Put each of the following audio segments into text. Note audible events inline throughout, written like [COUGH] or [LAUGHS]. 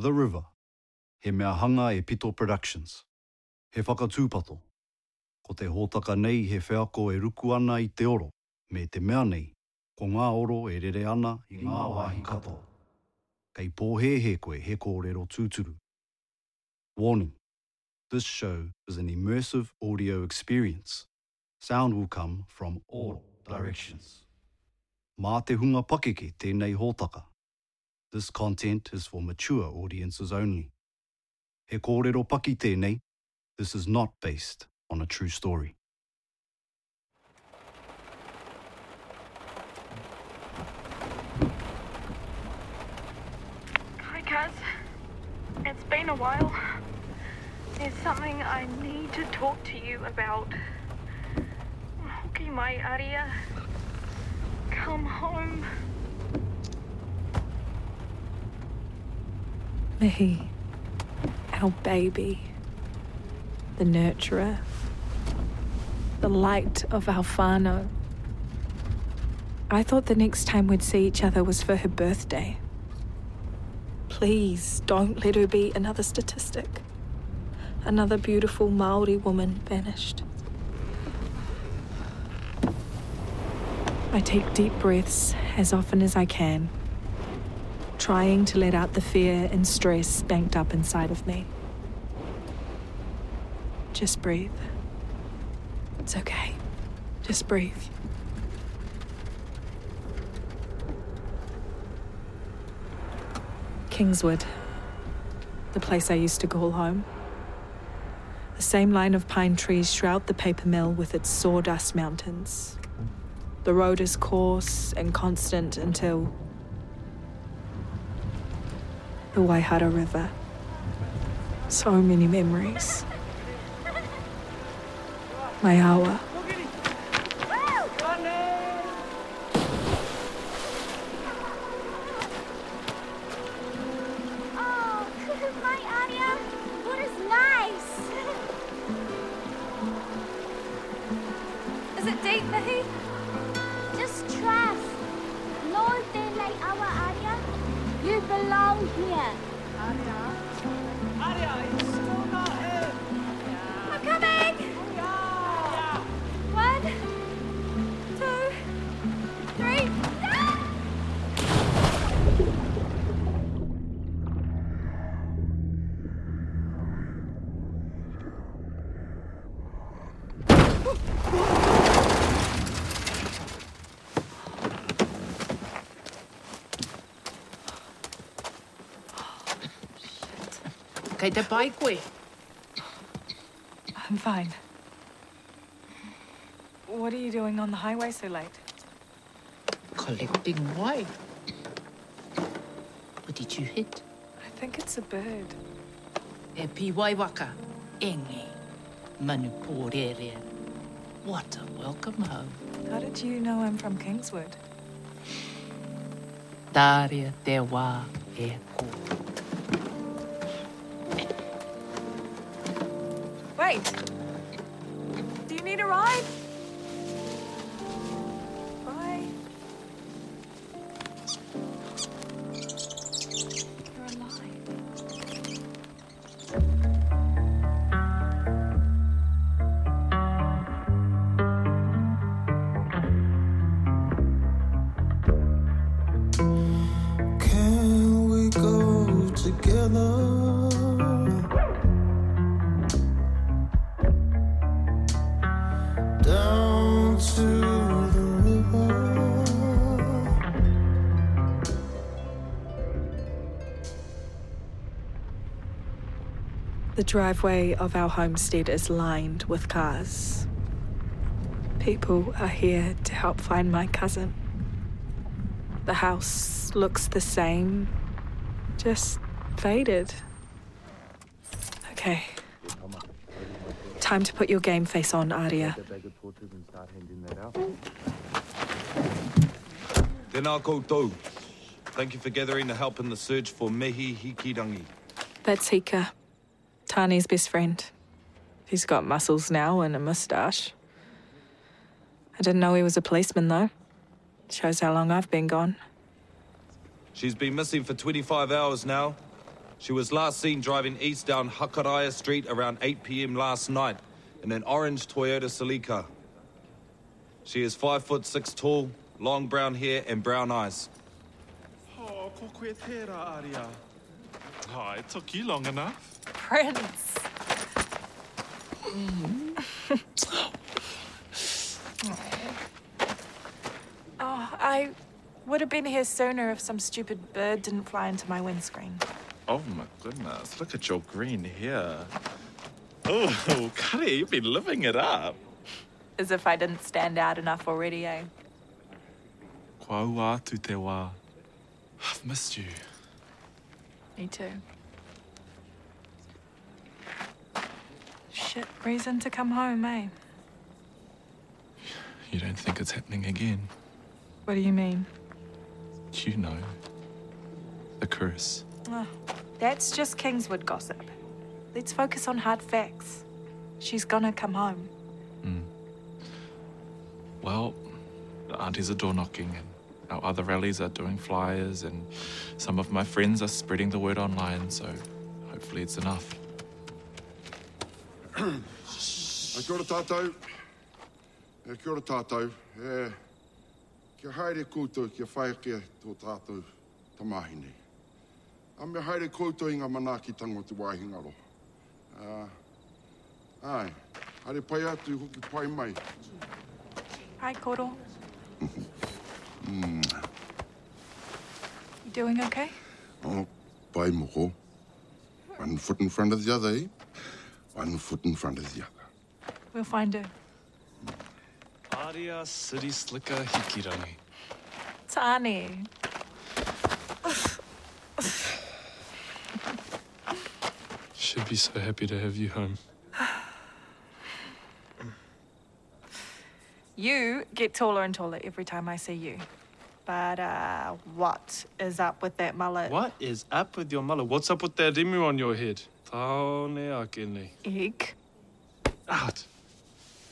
The River, he mea hanga e Pito Productions. He whakatūpato. Ko te hōtaka nei he whiako e ruku ana i te oro, me te mea nei, ko ngā oro e rere ana i ngā wāhi kato. Kei pōhehe koe he kōrero tūturu. Warning. This show is an immersive audio experience. Sound will come from all directions. Mā te hunga pakeke tēnei hōtaka. This content is for mature audiences only. He kōrero paki tēnei, this is not based on a true story. Hi, Kaz. It's been a while. There's something I need to talk to you about. Hoki mai aria. Come home. Mihi, our baby, the nurturer, the light of whānau. I thought the next time we'd see each other was for her birthday. Please don't let her be another statistic. Another beautiful Maori woman vanished. I take deep breaths as often as I can, trying to let out the fear and stress banked up inside of me. Just breathe. It's okay. Just breathe. Kingswood, the place I used to call home. The same line of pine trees shroud the paper mill with its sawdust mountains. The road is coarse and constant until the Waihara River. So many memories. My Te pai koe. I'm fine. What are you doing on the highway so late? Collecting wai. What did you hit? I think it's a bird. E pi wai waka. Enge. Manu pōrere. What a welcome home. How did you know I'm from Kingswood? Daria te wā e. Do you need a ride? Bye. You're alive. The driveway of our homestead is lined with cars. People are here to help find my cousin. The house looks the same, just faded. Okay. Time to put your game face on, Aria. Tēnā koutou. Thank you for gathering the help in the search for Mihi Hikirangi. That's Hika, Tani's best friend. He's got muscles now and a moustache. I didn't know he was a policeman, though. Shows how long I've been gone. She's been missing for 25 hours now. She was last seen driving east down Hakaraya Street around 8 p.m. last night in an orange Toyota Celica. She is five foot six tall, long brown hair and brown eyes. Oh, ko koe tērā, Aria. Oh, it took you long enough. Prince. [LAUGHS] oh, I would have been here sooner if some stupid bird didn't fly into my windscreen. Oh my goodness, look at your green hair. Oh, [LAUGHS] Kari, you've been living it up. As if I didn't stand out enough already, eh? Kua ua atu te wā. I've missed you. Me too. Shit reason to come home, eh? You don't think it's happening again? What do you mean? You know. The curse. Oh, that's just Kingswood gossip. Let's focus on hard facts. She's gonna come home. Well, the aunties are door knocking, and our other rallies are doing flyers, and some of my friends are spreading the word online, so hopefully it's enough. Ai, kia ora tātou. E kia ora tātou. E, kia haere koutou kia whaekia tō tātou tamahi nei. A me haere koutou i ngā manaki tango te wāhingaro. Uh, ai, haere pai atu hoki pai mai. Hi, Koro. You doing okay? Oh, pai moko. One foot in front of the other, eh? One foot in front of the other. We'll find her. Aria City Slicker Hikirangi. Tani. Should be so happy to have you home. You get taller and taller every time I see you. But, uh, what is up with that mullet? What is up with your mullet? What's up with that emu on your head? Taone ake nei. Egg? Out.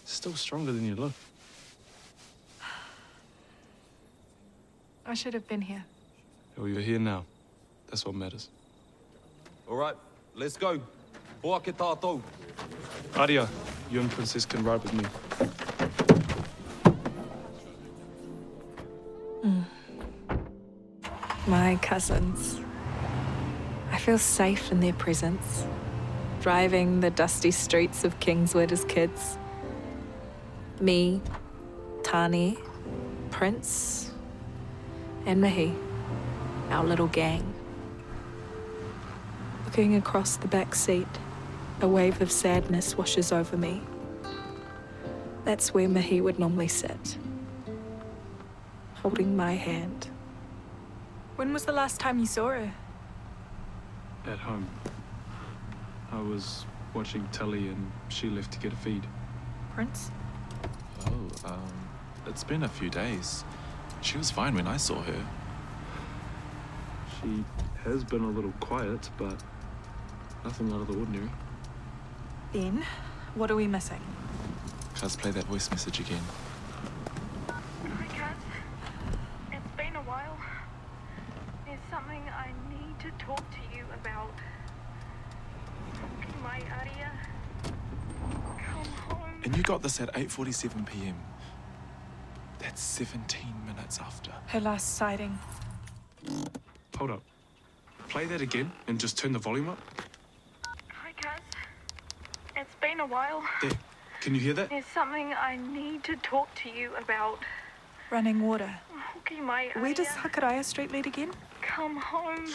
Still stronger than you look. I should have been here. Well, you're here now. That's what matters. All right, let's go. Hoa ke tātou. Aria, you and Princess can ride with me. Mm. My cousins. Feel safe in their presence. Driving the dusty streets of Kingswood as kids. Me, Tani, Prince, and Mihi, our little gang. Looking across the back seat, a wave of sadness washes over me. That's where Mihi would normally sit, holding my hand. When was the last time you saw her? At home. I was watching telly and she left to get a feed. Prince? Oh, um, it's been a few days. She was fine when I saw her. She has been a little quiet, but nothing out of the ordinary. Then, what are we missing? Let's play that voice message again. Hi, Kat. It's been a while. There's something I need to talk to you about. My Aria. Come home. And you got this at 8:47 p.m. That's 17 minutes after. Her last sighting. Hold up. Play that again and just turn the volume up. Hi, Kat. It's been a while. There. Can you hear that? There's something I need to talk to you about. Running water. Hoki mai Where does Aria. Hakaraya Street lead again? Come home.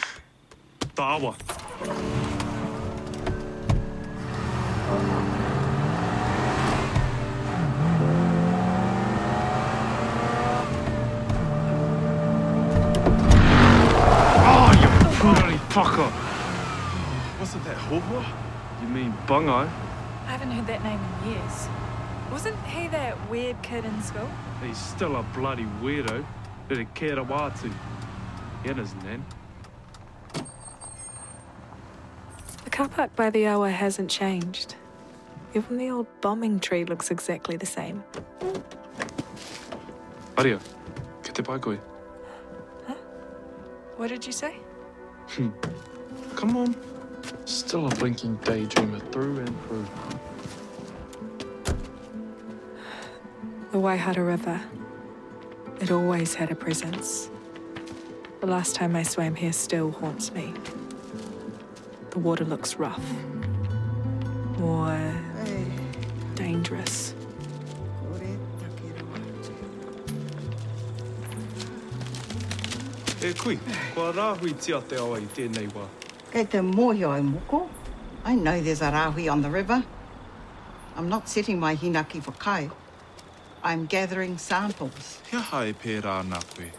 Tawa. Oh, you bloody fucker! Wasn't that Hohua? You mean Bungo? I haven't heard that name in years. Wasn't he that weird kid in school? He's still a bloody weirdo. Bit of Kerawatu. He and his nan. The car park by the awa hasn't changed. Even the old bombing tree looks exactly the same. Aria, que te pai koe? What did you say? Ka come on. Still a blinking daydreamer through and through. The Waihara River. It always had a presence. The last time I swam here still haunts me. The water looks rough. More dangerous. E kui, kua rāhui tia te awa i tēnei wā. Kei te mōhio ai moko. I know there's a rahui on the river. I'm not setting my hinaki for kai. I'm gathering samples. Kia hae pērā nā koe.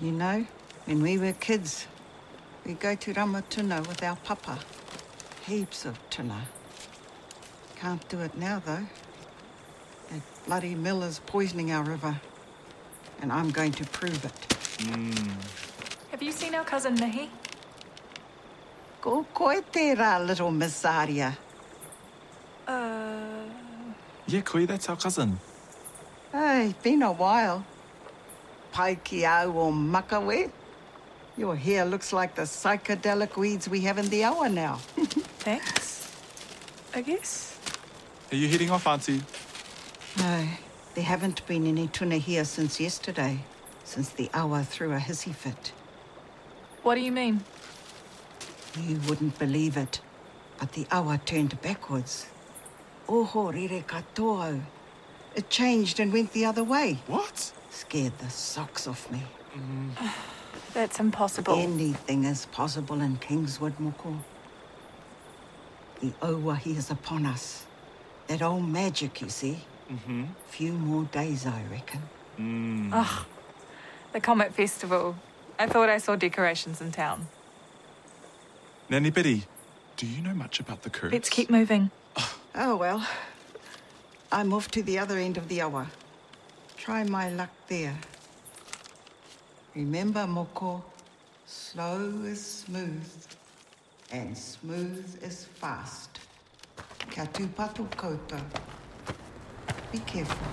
You know, when we were kids, we go to Ramatuna with our papa. Heaps of tuna. Can't do it now, though. That bloody mill is poisoning our river. And I'm going to prove it. Have you seen our cousin Mihi? Ko koe tērā, little Miss Aria. Uh, Yeah, koe, that's our cousin. Hey, been a while. Pai ki au o makawe. Your hair looks like the psychedelic weeds we have in the awa now. [LAUGHS] thanks. I guess. Are you heading off, Auntie? no, there haven't been any tuna here since yesterday, since the awa threw a hissy fit. What do you mean? You wouldn't believe it, but the awa turned backwards. Oho rere katoa. It changed and went the other way. What? Scared the socks off me. [SIGHS] Ah. That's impossible. Anything is possible in Kingswood, Moko. The Owahi is upon us. That old magic, you see. Mm-hmm. Few more days, I reckon. Mm. Ugh. The Comet Festival. I thought I saw decorations in town. Nanny Biddy, do you know much about the curse? Let's keep moving. [SIGHS] Oh, well. I'm off to the other end of the awa. Try my luck there. Remember, Moko, slow is smooth, and smooth is fast. Kia tūpatu koutou. Be careful.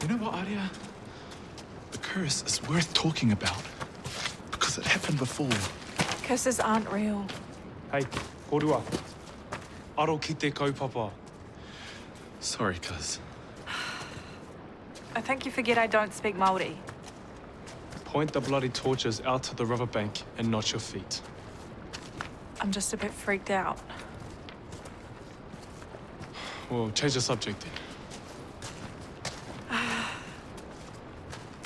You know what, Aria? The curse is worth talking about. Because it happened before. Curses aren't real. Hei, korua. Aro ki te kaupapa. Sorry, cuz. I think you forget I don't speak Māori. Point the bloody torches out to the riverbank and not your feet. I'm just a bit freaked out. Well, change the subject then. [SIGHS]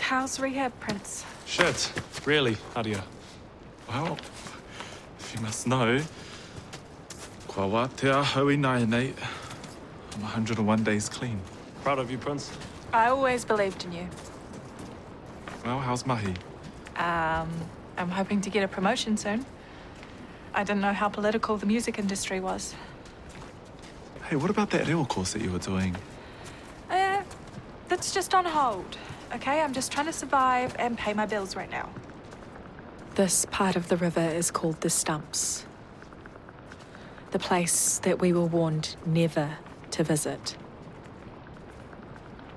How's rehab, Prince? Shit, really, Aria? Well, if you must know, kua wā te ahau nai nei, I'm 101 days clean. Proud of you, Prince. I always believed in you. Well, how's Mahi? Um, I'm hoping to get a promotion soon. I didn't know how political the music industry was. Hey, what about that reo course that you were doing? Eh, that's just on hold. Okay, I'm just trying to survive and pay my bills right now. This part of the river is called the Stumps. The place that we were warned never to visit.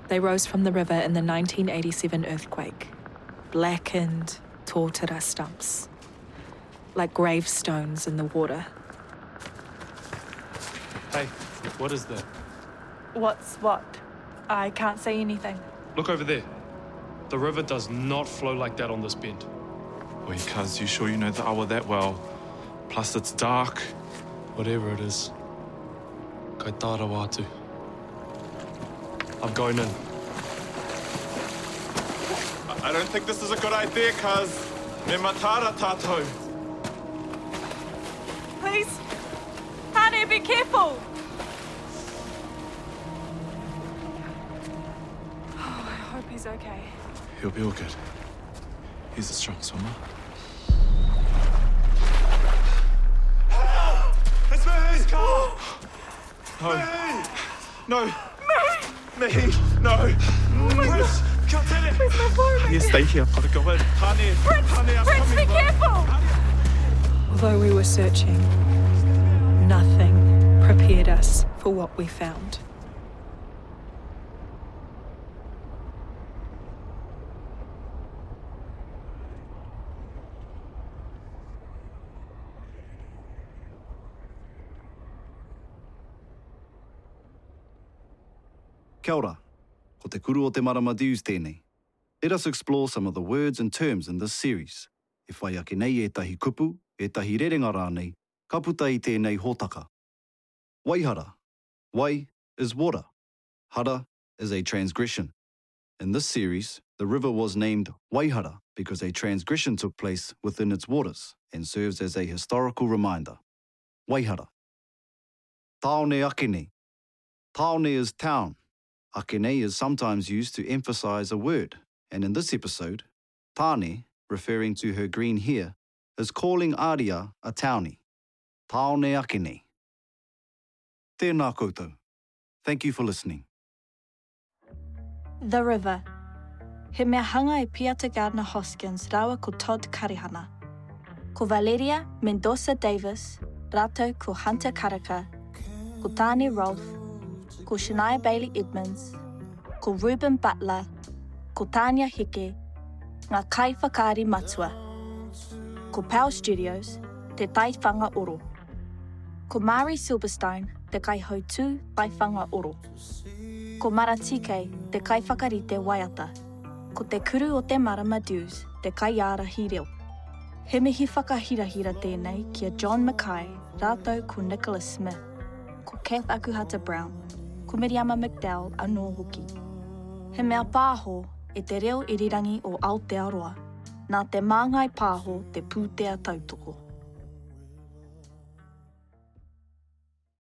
They rose from the river in the 1987 earthquake. Blackened, tortura stumps. Like gravestones in the water. Hey, what is that? What's what? I can't see anything. Look over there. The river does not flow like that on this bend. Oi, cuz, you sure you know the awa that well? Plus, it's dark. Whatever it is. Kai tāra wātu. I'm going in. I don't think this is a good idea, cuz. Me matara tātou. Please, honey, be careful. [SIGHS] Oh, I hope he's okay. He'll be all good. He's a strong swimmer. Help! It's Mihi's car! No. No. Me. Me. No. Prince. Can't tell it! Where's my phone? You stay here. Gotta go in. Honey. Prince, Honey, I'm Prince, coming. be careful! Although we were searching, nothing prepared us for what we found. Kia ora, ko te kuru o te marama Dews tēnei. Let us explore some of the words and terms in this series. E whai ake nei e tahi kupu, e tahi rerenga rānei, ka puta i tēnei hōtaka. Waihara. Wai is water. Hara is a transgression. In this series, the river was named Waihara because a transgression took place within its waters and serves as a historical reminder. Waihara. Taone akene. Taone is town. Akene is sometimes used to emphasize a word, and in this episode, Tane, referring to her green hair, is calling Aria a townie. Taone akene. Tēnā koutou. Thank you for listening. The River. He mea hanga e Piata Gardner Hoskins rawa ko Todd Karihana. Ko Valeria Mendoza Davis, rato ko Hunter Karaka, ko Tani Rolfe, ko Shania Bailey Edmonds, ko Ruben Butler, ko Tanya Hike, ngā kaiwhakaari matua. Ko Pau Studios, te taiwhanga oro. Ko Mari Silverstone, te kai hautu tai oro. Ko Maratike, te kaiwhakarite waiata. Ko te kuru o te marama dues, te kai ara hi reo. He mihi whakahirahira tēnei kia John Mackay, rātou ko Nicholas Smith, ko Kath Akuhata Brown, ko Miriama McDowell anō hoki. He mea pāho e te reo irirangi o Aotearoa, nā te māngai pāho te pūtea tautoko.